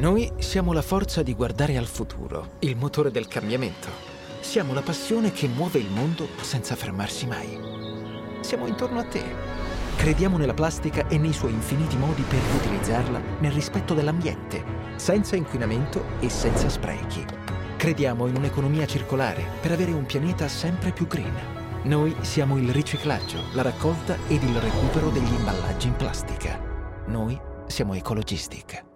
Noi siamo la forza di guardare al futuro, il motore del cambiamento. Siamo la passione che muove il mondo senza fermarsi mai. Siamo intorno a te. Crediamo nella plastica e nei suoi infiniti modi per riutilizzarla nel rispetto dell'ambiente, senza inquinamento e senza sprechi. Crediamo in un'economia circolare per avere un pianeta sempre più green. Noi siamo il riciclaggio, la raccolta ed il recupero degli imballaggi in plastica. Noi siamo Ecologistic.